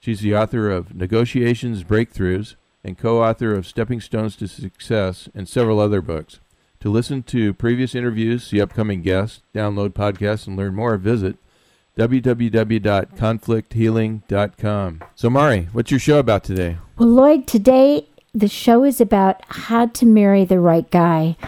She's the author of Negotiations Breakthroughs and co author of Stepping Stones to Success and several other books. To listen to previous interviews, see upcoming guests, download podcasts, and learn more, visit www.conflicthealing.com. So, Mari, what's your show about today? Well, Lloyd, today the show is about how to marry the right guy.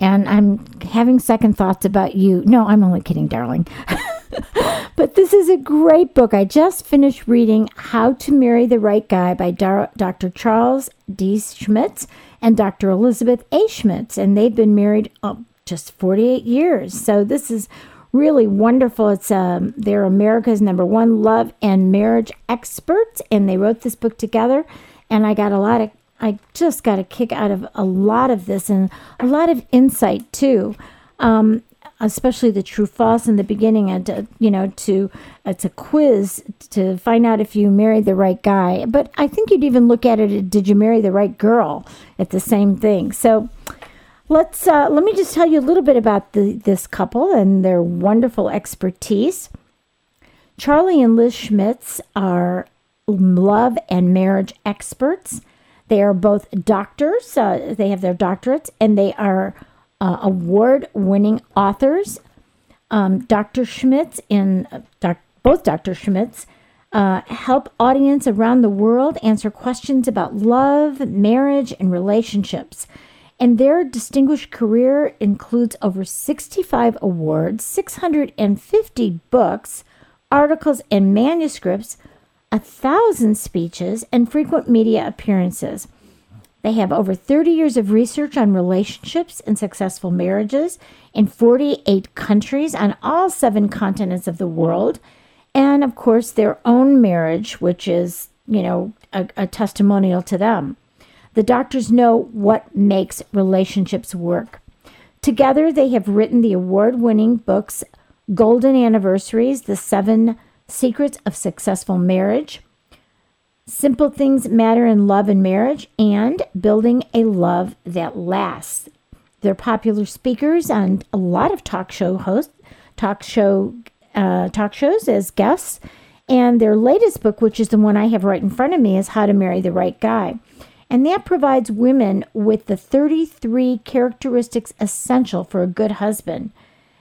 And I'm having second thoughts about you. No, I'm only kidding, darling. but this is a great book. I just finished reading How to Marry the Right Guy by Dr. Charles D. Schmitz and Dr. Elizabeth A. Schmitz, and they've been married oh, just 48 years. So this is really wonderful. It's um, they're America's number one love and marriage experts, and they wrote this book together. And I got a lot of, I just got a kick out of a lot of this and a lot of insight too. Um, especially the true false in the beginning and to, you know to it's a quiz to find out if you married the right guy. But i think you'd even look at it did you marry the right girl at the same thing? So let's uh, let me just tell you a little bit about the, this couple and their wonderful expertise. Charlie and liz schmitz are love and marriage experts. They are both doctors uh, they have their doctorates and they are uh, award winning authors. Um, Dr. Schmitz and uh, both Dr. Schmitz uh, help audience around the world answer questions about love, marriage, and relationships. And their distinguished career includes over 65 awards, 650 books, articles, and manuscripts, a thousand speeches, and frequent media appearances. They have over 30 years of research on relationships and successful marriages in 48 countries on all seven continents of the world. And of course, their own marriage, which is, you know, a, a testimonial to them. The doctors know what makes relationships work. Together, they have written the award winning books Golden Anniversaries, The Seven Secrets of Successful Marriage, Simple Things Matter in Love and Marriage, and Building a Love That Lasts. They're popular speakers on a lot of talk show hosts, talk show uh, talk shows as guests. And their latest book, which is the one I have right in front of me, is How to Marry the Right Guy. And that provides women with the 33 characteristics essential for a good husband.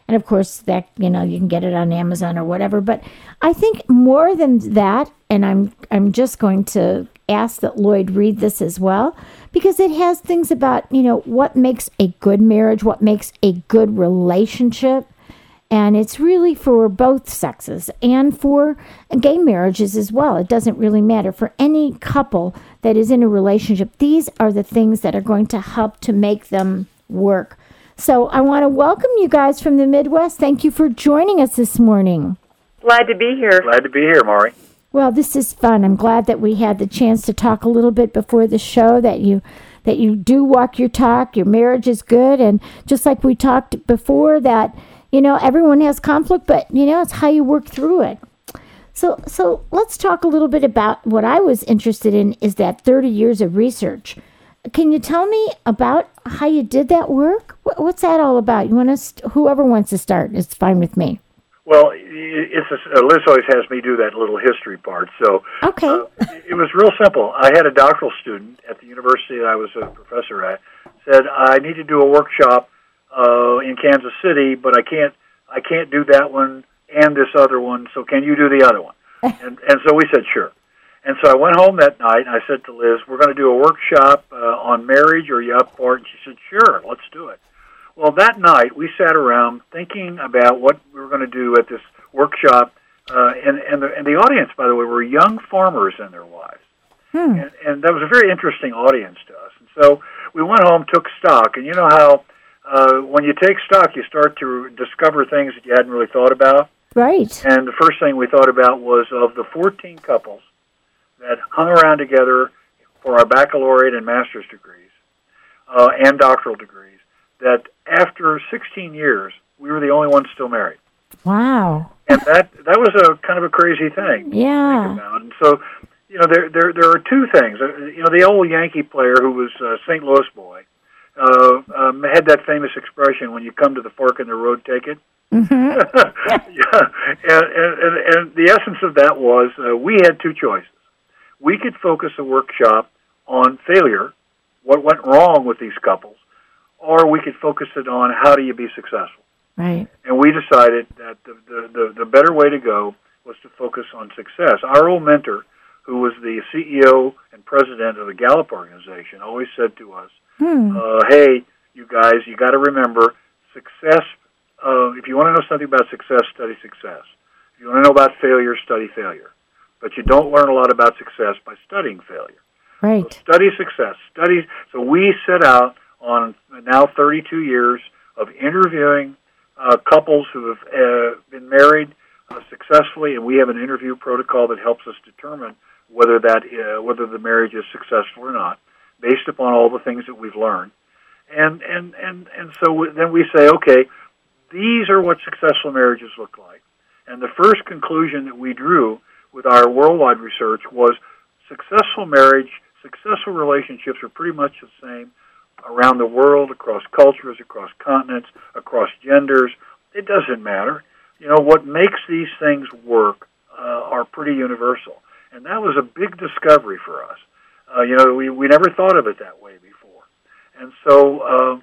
And of course, that you know you can get it on Amazon or whatever. But I think more than that, and I'm I'm just going to ask that Lloyd read this as well because it has things about you know what makes a good marriage, what makes a good relationship. And it's really for both sexes and for gay marriages as well. It doesn't really matter. For any couple that is in a relationship, these are the things that are going to help to make them work. So I want to welcome you guys from the Midwest. Thank you for joining us this morning. Glad to be here. Glad to be here, Maury. Well, this is fun. I'm glad that we had the chance to talk a little bit before the show that you that you do walk your talk, your marriage is good and just like we talked before that you know everyone has conflict, but you know it's how you work through it. So so let's talk a little bit about what I was interested in is that 30 years of research. Can you tell me about how you did that work? What's that all about? You want to? St- whoever wants to start, it's fine with me. Well, it's a, uh, Liz always has me do that little history part. So okay, uh, it was real simple. I had a doctoral student at the university that I was a professor at. Said I need to do a workshop uh, in Kansas City, but I can't. I can't do that one and this other one. So can you do the other one? and and so we said sure. And so I went home that night and I said to Liz, "We're going to do a workshop uh, on marriage. Are you up for it?" And she said, "Sure, let's do it." Well, that night we sat around thinking about what we were going to do at this workshop, uh, and and the, and the audience, by the way, were young farmers and their wives, Hmm. and, and that was a very interesting audience to us. And so we went home, took stock, and you know how uh, when you take stock, you start to discover things that you hadn't really thought about. Right. And the first thing we thought about was of the 14 couples that hung around together for our baccalaureate and master's degrees uh, and doctoral degrees, that after 16 years, we were the only ones still married. Wow. And that that was a kind of a crazy thing Yeah. think about. And so, you know, there there there are two things. Uh, You know, the old Yankee player who was a St. Louis boy uh, um, had that famous expression: "When you come to the fork in the road, take it." hmm yeah, and, and, and, and the essence of that was uh, we had two choices. We could focus a workshop on failure, what went wrong with these couples, or we could focus it on how do you be successful. Right. And we decided that the, the, the, the better way to go was to focus on success. Our old mentor, who was the CEO and president of the Gallup organization, always said to us, Hmm. uh, hey, you guys, you got to remember success. Uh, if you want to know something about success, study success. If you want to know about failure, study failure. But you don't learn a lot about success by studying failure. So Right. study success. Study. So we set out on now 32 years of interviewing uh, couples who have uh, been married uh, successfully, and we have an interview protocol that helps us determine whether that uh, whether the marriage is successful or not, based upon all the things that we've learned. And and and and so then we say, okay, these are what successful marriages look like. And the first conclusion that we drew with our worldwide research was successful marriage, successful relationships are pretty much the same around the world, across cultures, across continents, across genders. It doesn't matter. You know, what makes these things work uh, are pretty universal. And that was a big discovery for us. Uh, you know, we, we never thought of it that way before. And so, uh,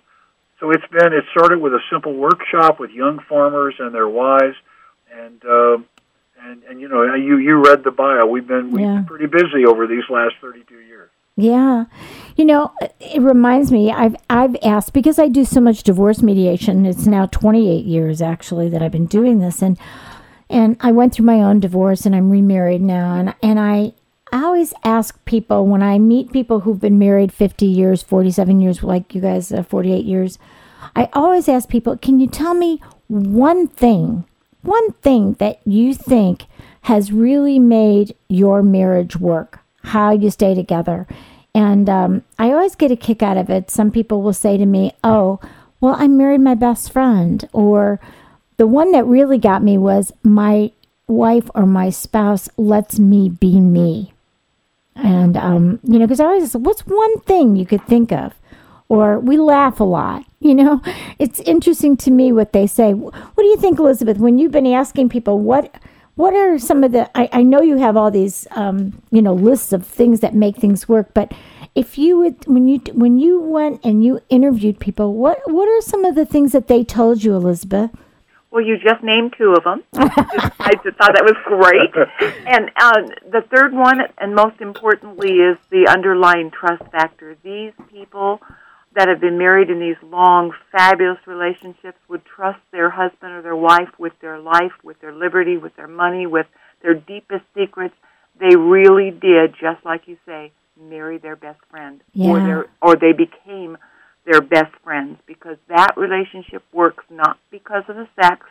so it's been, it started with a simple workshop with young farmers and their wives. And, um and, and you know, you, you read the bio. We've been, we've Yeah. been pretty busy over these last 32 years. Yeah. You know, it reminds me I've I've asked because I do so much divorce mediation. It's now 28 years actually that I've been doing this and and I went through my own divorce and I'm remarried now and and I I always ask people when I meet people who've been married 50 years, 47 years like you guys uh, 48 years. I always ask people, "Can you tell me one thing, one thing that you think has really made your marriage work? How you stay together?" And um, I always get a kick out of it. Some people will say to me, "Oh, well, I married my best friend," or the one that really got me was my wife or my spouse lets me be me. And, um, you know, because I always, what's one thing you could think of? Or we laugh a lot, you know? It's interesting to me what they say. What do you think, Elizabeth, when you've been asking people what, what are some of the, I, I know you have all these, um, you know, lists of things that make things work, but if you would, when you, when you went and you interviewed people, what, what are some of the things that they told you, Elizabeth? Well, you just named two of them. I just thought that was great. And uh, the third one, and most importantly, is the underlying trust factor. These people that have been married in these long, fabulous relationships would trust their husband or their wife with their life, with their liberty, with their money, with their deepest secrets. They really did, just like you say, marry their best friend, or their, or they became their best friends because that relationship works not because of the sex,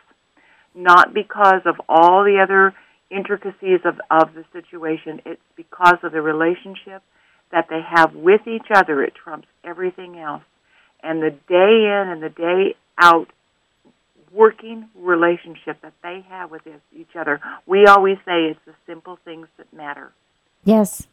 not because of all the other intricacies of, of the situation. It's because of the relationship that they have with each other. It trumps everything else. And the day in and the day out working relationship that they have with each other, we always say it's the simple things that matter. Yes.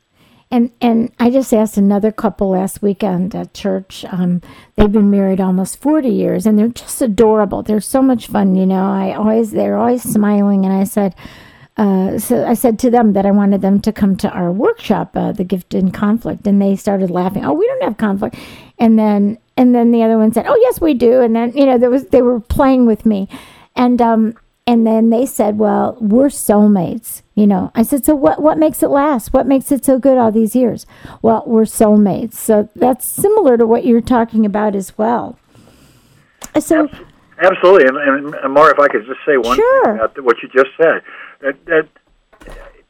And and I just asked another couple last weekend at church. Um, they've been married almost forty years, and they're just adorable. They're so much fun, you know. I always they're always smiling, and I said, uh, so I said to them that I wanted them to come to our workshop, uh, the gift in conflict, and they started laughing. Oh, we don't have conflict, and then and then the other one said, Oh, yes, we do, and then you know there was they were playing with me, and um and then they said, Well, we're soulmates. You know, I said, so what, what makes it last? What makes it so good all these years? Well, we're soulmates. So that's similar to what you're talking about as well. So, Absolutely. And, and, and Mara, if I could just say one Sure. thing about what you just said, that, that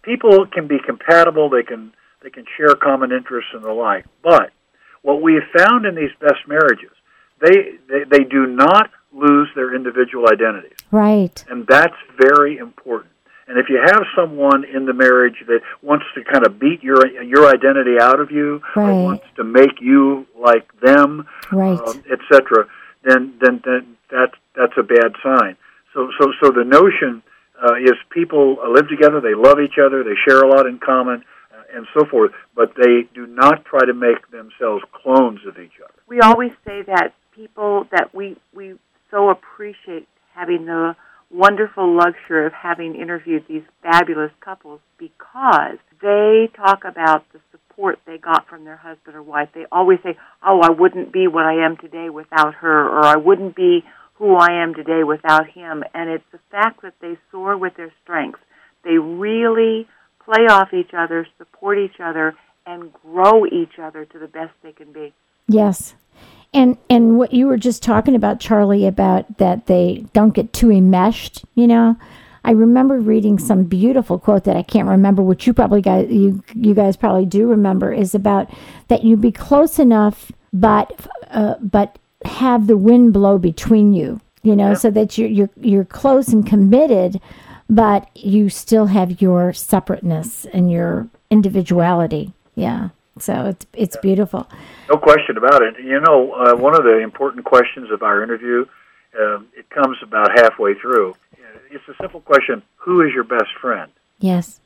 people can be compatible, they can, they can share common interests and the like. But what we have found in these best marriages, they, they, they do not lose their individual identities. right. and that's very important. And if you have someone in the marriage that wants to kind of beat your your identity out of you, Right. or wants to make you like them, Right. um, etc., then then then that that's a bad sign. So so so the notion uh, is people uh, live together, they love each other, they share a lot in common, uh, and so forth, but they do not try to make themselves clones of each other. we always say that people that we we so appreciate having the wonderful luxury of having interviewed these fabulous couples because they talk about the support they got from their husband or wife. They always say, "Oh, I wouldn't be what I am today without her," or "I wouldn't be who I am today without him." And it's the fact that they soar with their strengths. They really play off each other, support each other, and grow each other to the best they can be. Yes. And and what you were just talking about, Charlie, about that they don't get too enmeshed, you know. I remember reading some beautiful quote that I can't remember, which you probably guys you you guys probably do remember, is about that you be close enough, but uh, but have the wind blow between you, you know, so that you're you're you're close and committed, but you still have your separateness and your individuality. Yeah. So it's it's beautiful. No question about it. You know, uh, one of the important questions of our interview, um, it comes about halfway through. It's a simple question: Who is your best friend? Yes.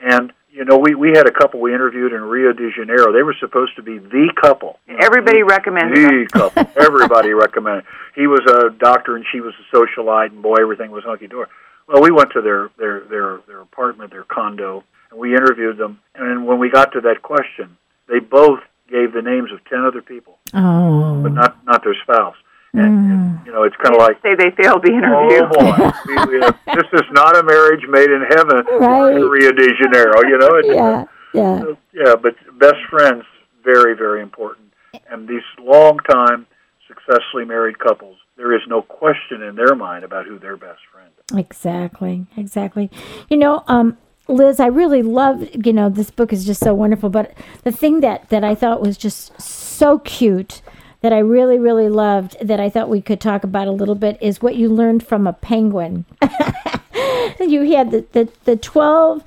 And you know, we we had a couple we interviewed in Rio de Janeiro. They were supposed to be the couple. Everybody recommends the them. couple. Everybody recommended. He was a doctor and she was a socialite, and boy, everything was hunky dory. Well, we went to their their their their apartment, their condo, and we interviewed them. And when we got to that question, they both gave the names of ten other people, Oh. but not not their spouse. And, and you know, it's kind of like. say they failed the interview. Oh boy! We- we- uh, this is not a marriage made in heaven Right. in Rio de Janeiro. You know, it's, Yeah. Yeah. Uh, yeah, but best friends very very important, and these long time successfully married couples, there is no question in their mind about who their best friend is. Exactly. Exactly. You know, um, Liz, I really love, you know, this book is just so wonderful, but the thing that, that I thought was just so cute that I really, really loved that I thought we could talk about a little bit is what you learned from a penguin. you had the, the, the 12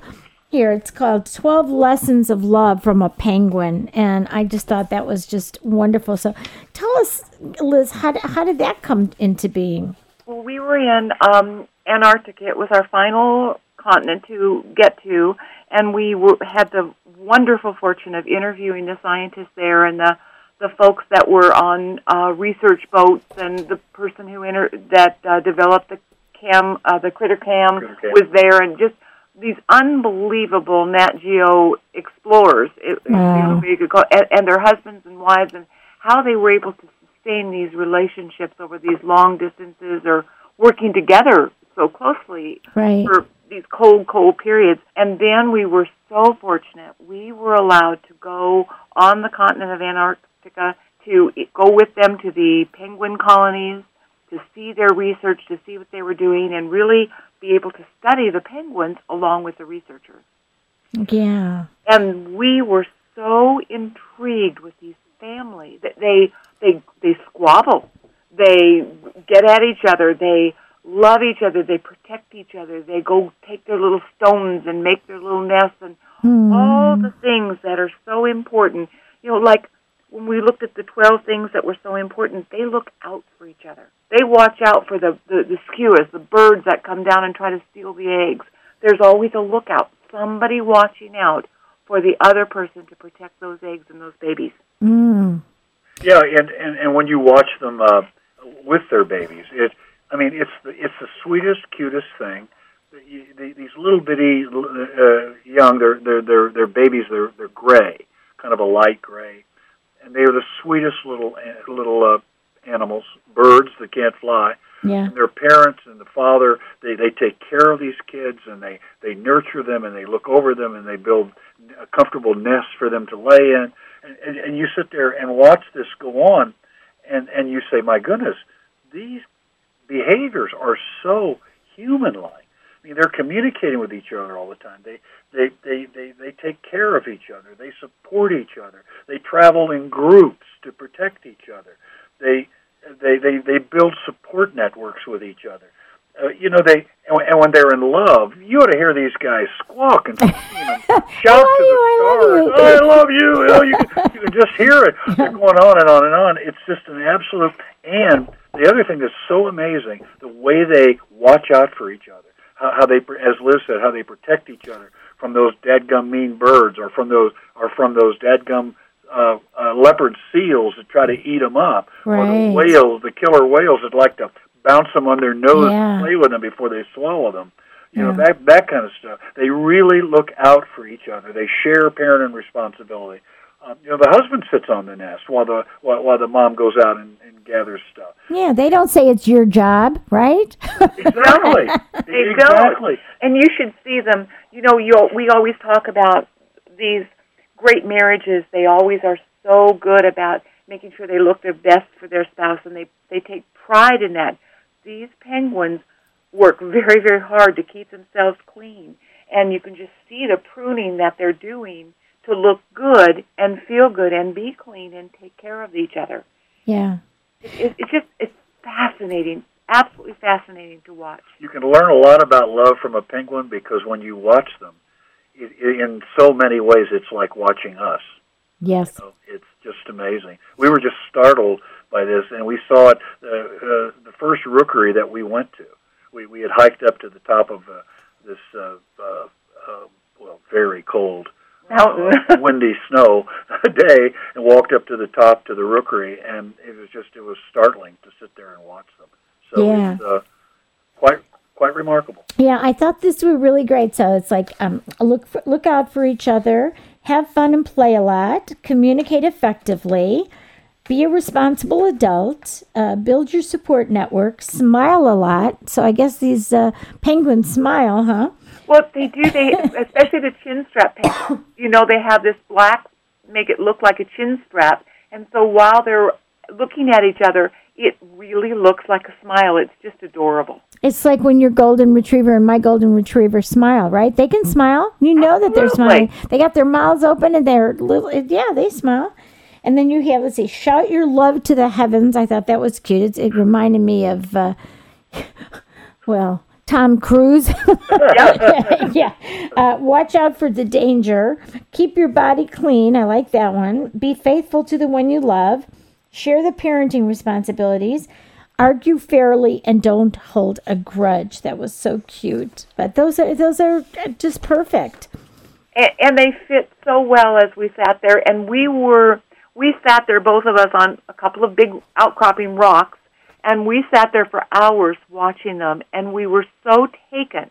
here it's called 12 lessons of love from a penguin and i just thought that was just wonderful so tell us liz how how did that come into being Well, we were in um, Antarctica. It was our final continent to get to, and we had the wonderful fortune of interviewing the scientists there and the the folks that were on uh, research boats and the person who inter- that uh, developed the cam uh, the critter cam Critter cam. was there and just these unbelievable Nat Geo explorers, it, you know, Wow. what you could call, and, and their husbands and wives, and how they were able to sustain these relationships over these long distances or working together so closely right for these cold, cold periods. And then we were so fortunate. We were allowed to go on the continent of Antarctica to go with them to the penguin colonies, to see their research, to see what they were doing, and really be able to study the penguins along with the researchers. yeah. And we were so intrigued with these families that they they they squabble, they get at each other, they love each other, they protect each other, they go take their little stones and make their little nests and hmm. all the things that are so important. You know, like when we looked at the 12 things that were so important, they look out for each other. They watch out for the, the, the skuas, the birds that come down and try to steal the eggs. There's always a lookout, somebody watching out for the other person to protect those eggs and those babies. mm. Yeah, and and, and when you watch them uh, with their babies, it I mean it's the, it's the sweetest, cutest thing. The, the, these little bitty uh, young, they're they're they're they're babies. They're they're gray, kind of a light gray, and they are the sweetest little little uh, animals, birds that can't fly, Yeah. And their parents and the father, they they take care of these kids and they they nurture them and they look over them and they build a comfortable nest for them to lay in. And, and, and you sit there and watch this go on, and and you say, my goodness, these behaviors are so human-like. They're communicating with each other all the time. They they they they they take care of each other. They support each other. They travel in groups to protect each other. They they they they build support networks with each other. Uh, you know they and when they're in love, you ought to hear these guys squawk and you know, shout to the stars. I love you. You, know, you, can, you can just hear it. They're going on and on and on. It's just an absolute. And the other thing that's so amazing, the way they watch out for each other how, how they, as Liz said, how they protect each other from those dadgum mean birds, or from those, or from those dadgum uh, uh, leopard seals that try to eat them up, right. or the whales, the killer whales that like to bounce them on their nose yeah. and play with them before they swallow them. You yeah. know that that kind of stuff. They really look out for each other. They share parenting responsibility. Um, you know, the husband sits on the nest while the while, while the mom goes out and, and gathers stuff. Yeah, they don't say it's your job, right? exactly. they exactly. don't. And you should see them. You know, you we always talk about these great marriages. They always are so good about making sure they look their best for their spouse, and they they take pride in that. These penguins work very very hard to keep themselves clean, and you can just see the pruning that they're doing to look good and feel good and be clean and take care of each other. Yeah. It, it, it's just it's fascinating, absolutely fascinating to watch. You can learn a lot about love from a penguin because when you watch them, it, it, in so many ways, it's like watching us. Yes. You know, it's just amazing. We were just startled by this, and we saw it uh, uh, the first rookery that we went to. We we had hiked up to the top of uh, this uh, well very cold mountain, windy snow day, and walked up to the top to the rookery, and it was just it was startling to sit there and watch them. So yeah. it's uh, quite quite remarkable. Yeah, I thought this was really great. So it's like um, look for, look out for each other, have fun and play a lot, communicate effectively. Be a responsible adult. Uh, build your support network. Smile a lot. So I guess these uh, penguins smile, huh? Well, they do. They especially the chin strap pants. You know, they have this black make it look like a chin strap, and so while they're looking at each other, it really looks like a smile. It's just adorable. It's like when your golden retriever and my golden retriever smile, right? They can smile. You know that they're smiling. They got their mouths open and they're little. Yeah, they smile. And then you have let's see, shout your love to the heavens. I thought that was cute. It, it reminded me of, uh, well, Tom Cruise. yeah. Uh, watch out for the danger. Keep your body clean. I like that one. Be faithful to the one you love. Share the parenting responsibilities. Argue fairly and don't hold a grudge. That was so cute. But those are those are just perfect. And, and they fit so well as we sat there, and we were we sat there, both of us, on a couple of big outcropping rocks and we sat there for hours watching them, and we were so taken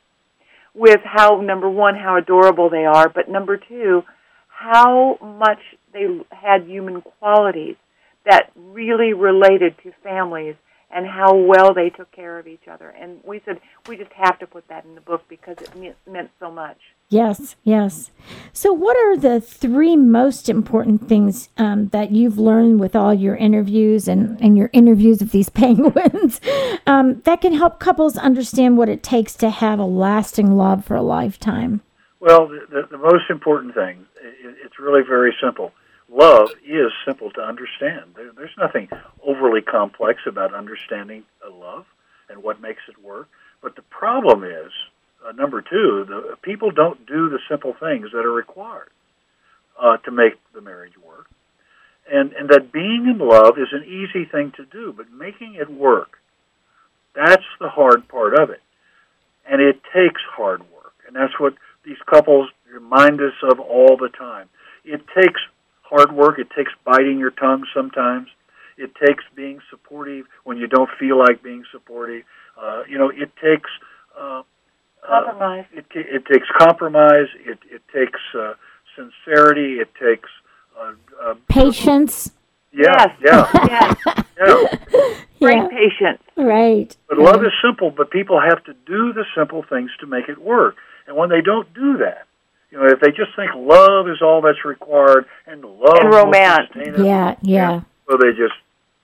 with how, number one, how adorable they are, but number two, how much they had human qualities that really related to families and how well they took care of each other. And we said, we just have to put that in the book because it meant, meant so much. Yes, yes. So, what are the three most important things um, that you've learned with all your interviews and, and your interviews of these penguins um, that can help couples understand what it takes to have a lasting love for a lifetime? Well, the, the most important thing, it, it's really very simple. Love is simple to understand. There, there's nothing overly complex about understanding love and what makes it work. But the problem is, uh, number two, the people don't do the simple things that are required uh, to make the marriage work, and and that being in love is an easy thing to do, but making it work, that's the hard part of it, and it takes hard work, and that's what these couples remind us of all the time. It takes hard work. It takes biting your tongue sometimes. It takes being supportive when you don't feel like being supportive. Uh, you know, it takes uh, Compromise. Uh, it, it takes compromise. It, it takes uh, sincerity. It takes uh, uh, patience. Yeah, yes. yeah, yes. yeah. Great Yeah. patience. Right. But But love is simple, but people have to do the simple things to make it work. And when they don't do that, you know, if they just think love is all that's required and love And romance. sustain Yeah, yeah, well, they just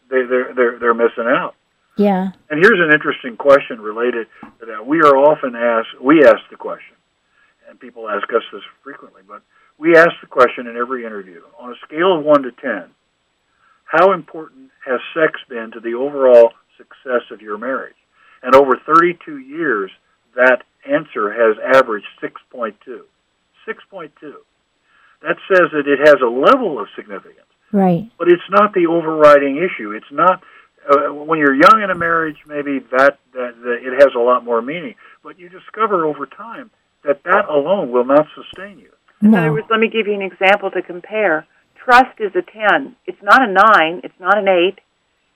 they they're they're they're missing out. yeah. And here's an interesting question related to that. We are often asked, we ask the question, and people ask us this frequently, but we ask the question in every interview on a scale of 1 to 10, how important has sex been to the overall success of your marriage? And over 32 years, that answer has averaged 6.2. 6.2. That says that it has a level of significance Right. but it's not the overriding issue. It's not uh, when you're young in a marriage. Maybe that, that that it has a lot more meaning, but you discover over time that that alone will not sustain you. In other words, let me give you an example to compare. Trust is a 10. It's not a 9, it's not an 8,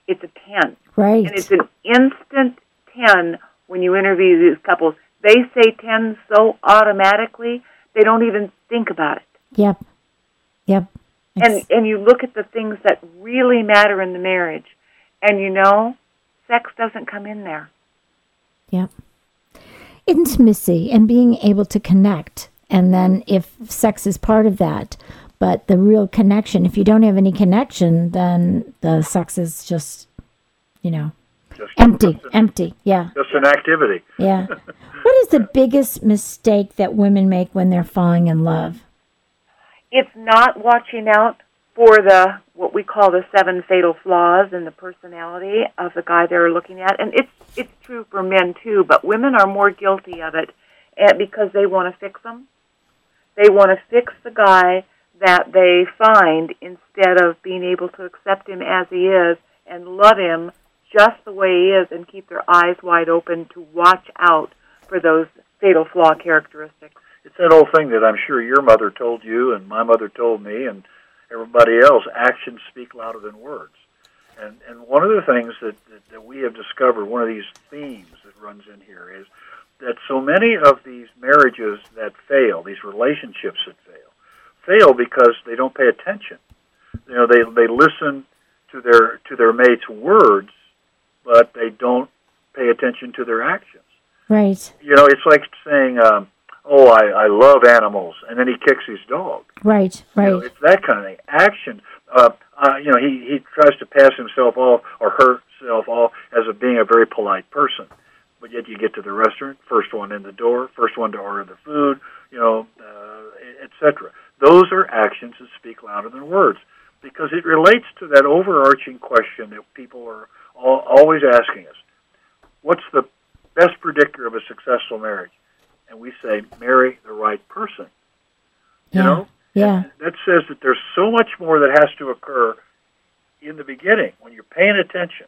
it's a 10. Right. And it's an instant 10 when you interview these couples. They say 10 so automatically, they don't even think about it. Yep. Yep. And It's- and you look at the things that really matter in the marriage, and you know, sex doesn't come in there. Yep. Intimacy and being able to connect. And then if sex is part of that, but the real connection, if you don't have any connection, then the sex is just, you know, Just empty, just an, empty. Yeah. just an activity. Yeah. what is the biggest mistake that women make when they're falling in love? It's not watching out for the what we call the seven fatal flaws in the personality of the guy they're looking at, and it's it's true for men too. But women are more guilty of it, and because they want to fix them. They want to fix the guy that they find instead of being able to accept him as he is and love him just the way he is and keep their eyes wide open to watch out for those fatal flaw characteristics. It's that old thing that I'm sure your mother told you, and my mother told me, and everybody else. Actions speak louder than words. And and one of the things that, that, that we have discovered, one of these themes that runs in here is that so many of these marriages that fail, these relationships that fail, fail because they don't pay attention. You know, they they listen to their to their mate's words, but they don't pay attention to their actions. Right. You know, it's like saying, um, "Oh, I, I love animals," and then he kicks his dog. Right. You know, Right. it's that kind of thing. Action. Uh, uh, you know, he he tries to pass himself off or herself off as a being a very polite person, but yet you get to the restaurant, first one in the door, first one to order the food, you know, uh, etc. Those are actions that speak louder than words because it relates to that overarching question that people are all, always asking us: What's the best predictor of a successful marriage? And we say, marry the right person. You Yeah. know, Yeah. that says that there's so much more that has to occur in the beginning when you're paying attention.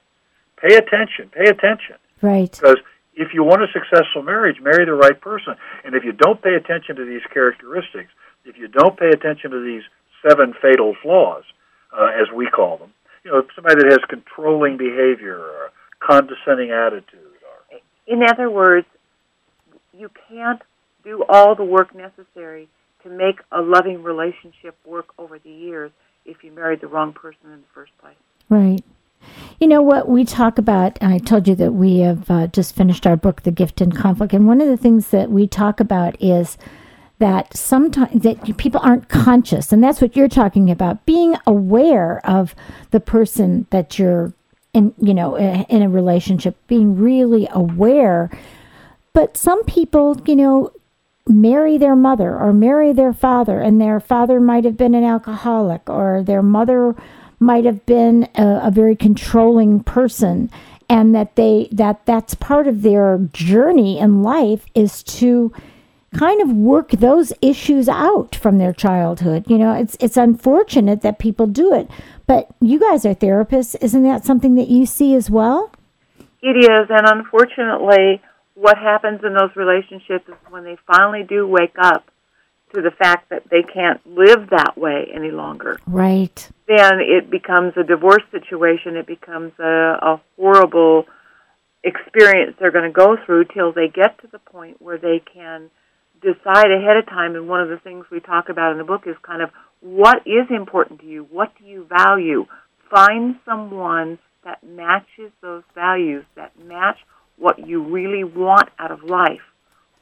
Pay attention, pay attention. Right. Because if you want a successful marriage, marry the right person. And if you don't pay attention to these characteristics, if you don't pay attention to these seven fatal flaws, uh, as we call them, you know, somebody that has controlling behavior or condescending attitude or In other words, you can't do all the work necessary to make a loving relationship work over the years if you married the wrong person in the first place. Right. You know what we talk about, I told you that we have uh, just finished our book, The Gift in Conflict, and one of the things that we talk about is that sometimes that people aren't conscious, and that's what you're talking about, being aware of the person that you're in, you know, in a relationship, being really aware. But some people, you know, marry their mother or marry their father, and their father might have been an alcoholic, or their mother might have been a, a very controlling person, and that they that that's part of their journey in life is to kind of work those issues out from their childhood. You know, it's it's unfortunate that people do it, but you guys are therapists. Isn't that something that you see as well? It is, and unfortunately, what happens in those relationships is when they finally do wake up to the fact that they can't live that way any longer, Right. then it becomes a divorce situation. It becomes a, a horrible experience they're going to go through till they get to the point where they can decide ahead of time. And one of the things we talk about in the book is kind of what is important to you? What do you value? Find someone that matches those values, that match what you really want out of life,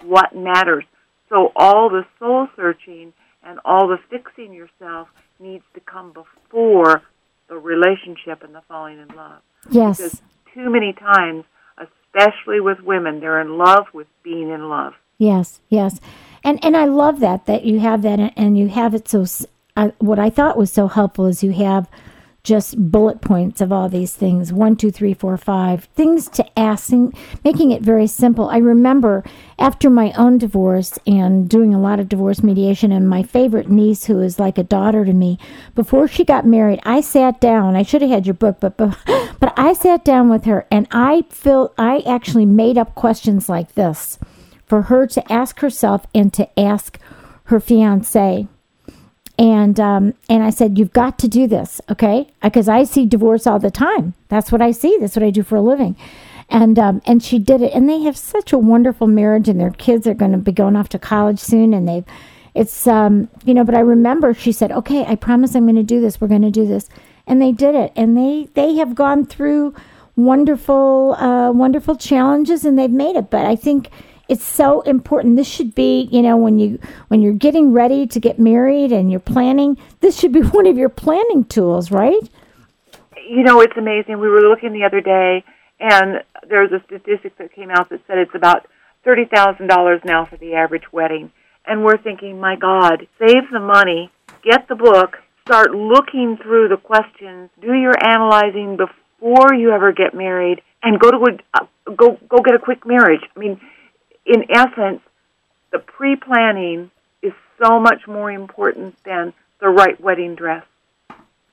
what matters. So all the soul searching and all the fixing yourself needs to come before the relationship and the falling in love. Yes. Because too many times, especially with women, they're in love with being in love. Yes, yes, and and I love that that you have that and you have it so. s- I, what I thought was so helpful is you have just bullet points of all these things one, two, three, four, five things to ask, making it very simple. I remember after my own divorce and doing a lot of divorce mediation, and my favorite niece, who is like a daughter to me, before she got married, I sat down. I should have had your book, but but, but I sat down with her and I feel I actually made up questions like this for her to ask herself and to ask her fiance. And um, and I said, you've got to do this, okay? Because I see divorce all the time. That's what I see. That's what I do for a living. And um, and she did it, and they have such a wonderful marriage, and their kids are going to be going off to college soon, and they've, it's um, you know. But I remember she said, okay, I promise I'm going to do this. We're going to do this, and they did it, and they they have gone through wonderful uh, wonderful challenges, and they've made it. But I think it's so important this should be you know when you when you're getting ready to get married and you're planning this should be one of your planning tools right you know, it's amazing. We were looking the other day, and there's a statistic that came out that said it's about thirty thousand dollars now for the average wedding. And we're thinking, my God, save the money, get the book, start looking through the questions, do your analyzing before you ever get married, and go to a uh, go go get a quick marriage. I mean, in essence, the pre-planning is so much more important than the right wedding dress.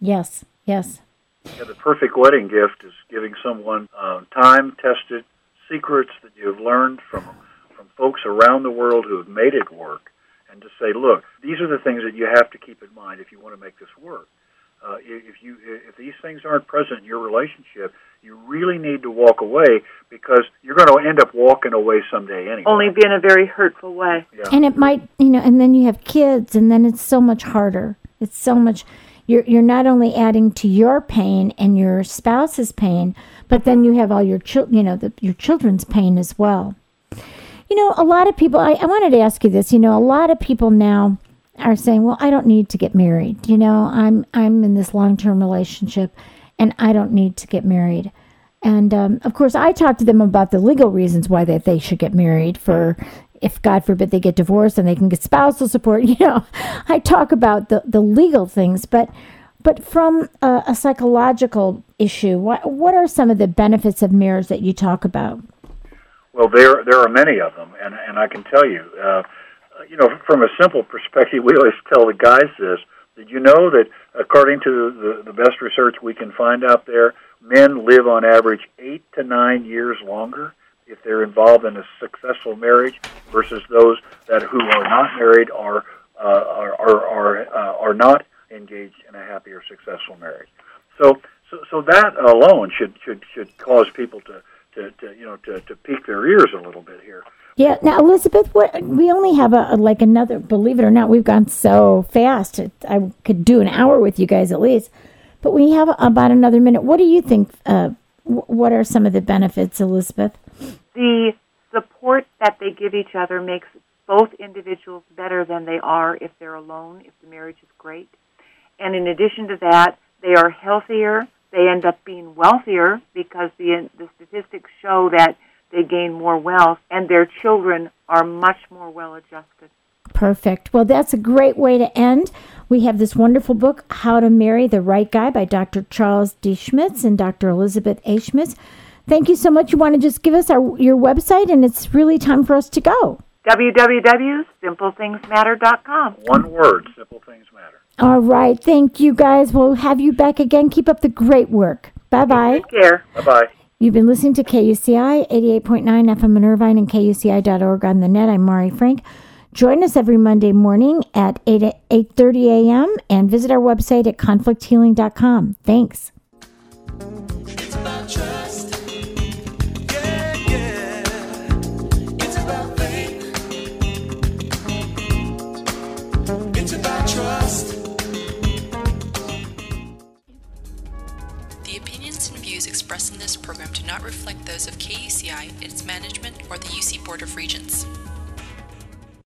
yes yes Yeah, the perfect wedding gift is giving someone uh, time-tested secrets that you've learned from from folks around the world who have made it work, and to say, look, these are the things that you have to keep in mind if you want to make this work. Uh, if you if these things aren't present in your relationship, you really need to walk away because you're going to end up walking away someday anyway. Only be in a very hurtful way. yeah. and it might you know and then you have kids and then it's so much harder it's so much you're you're not only adding to your pain and your spouse's pain but then you have all your chil- you know the, your children's pain as well you know a lot of people I, I wanted to ask you this you know a lot of people now are saying well i don't need to get married you know i'm i'm in this long-term relationship and i don't need to get married and um, of course, I talk to them about the legal reasons why that they should get married. For if God forbid they get divorced and they can get spousal support, you know, I talk about the, the legal things. But but from a, a psychological issue, what what are some of the benefits of marriage that you talk about? Well, there there are many of them, and and I can tell you, uh, you know, from a simple perspective, we always tell the guys this. Did you know that according to the, the best research we can find out there, men live on average eight to nine years longer if they're involved in a successful marriage versus those that who are not married or uh, are are are, uh, are not engaged in a happy or successful marriage. So so so that alone should should should cause people to to, to you know to, to peak their ears a little bit here. Yeah. Now, Elizabeth, what we only have a, a like another. Believe it or not, we've gone so fast. I could do an hour with you guys at least, but we have about another minute. What do you think? Uh, what are some of the benefits, Elizabeth? The support that they give each other makes both individuals better than they are if they're alone, if the marriage is great. And in addition to that, they are healthier. They end up being wealthier because the, the statistics show that they gain more wealth, and their children are much more well adjusted. Perfect. Well, that's a great way to end. We have this wonderful book, How to Marry the Right Guy by Dr. Charles D. Schmitz and Dr. Elizabeth A. Schmitz. Thank you so much. You want to just give us our your website, and it's really time for us to go. www.simplethingsmatter.com. One word, simple things matter. All right. Thank you, guys. We'll have you back again. Keep up the great work. Bye bye. Take care. Bye bye. You've been listening to KUCI 88.9 FM in Irvine and KUCI.org on the net. I'm Mari Frank. Join us every Monday morning at 8 8:30 a.m. and visit our website at conflicthealing.com. Thanks. Program do not reflect those of KUCI, its management, or the UC Board of Regents.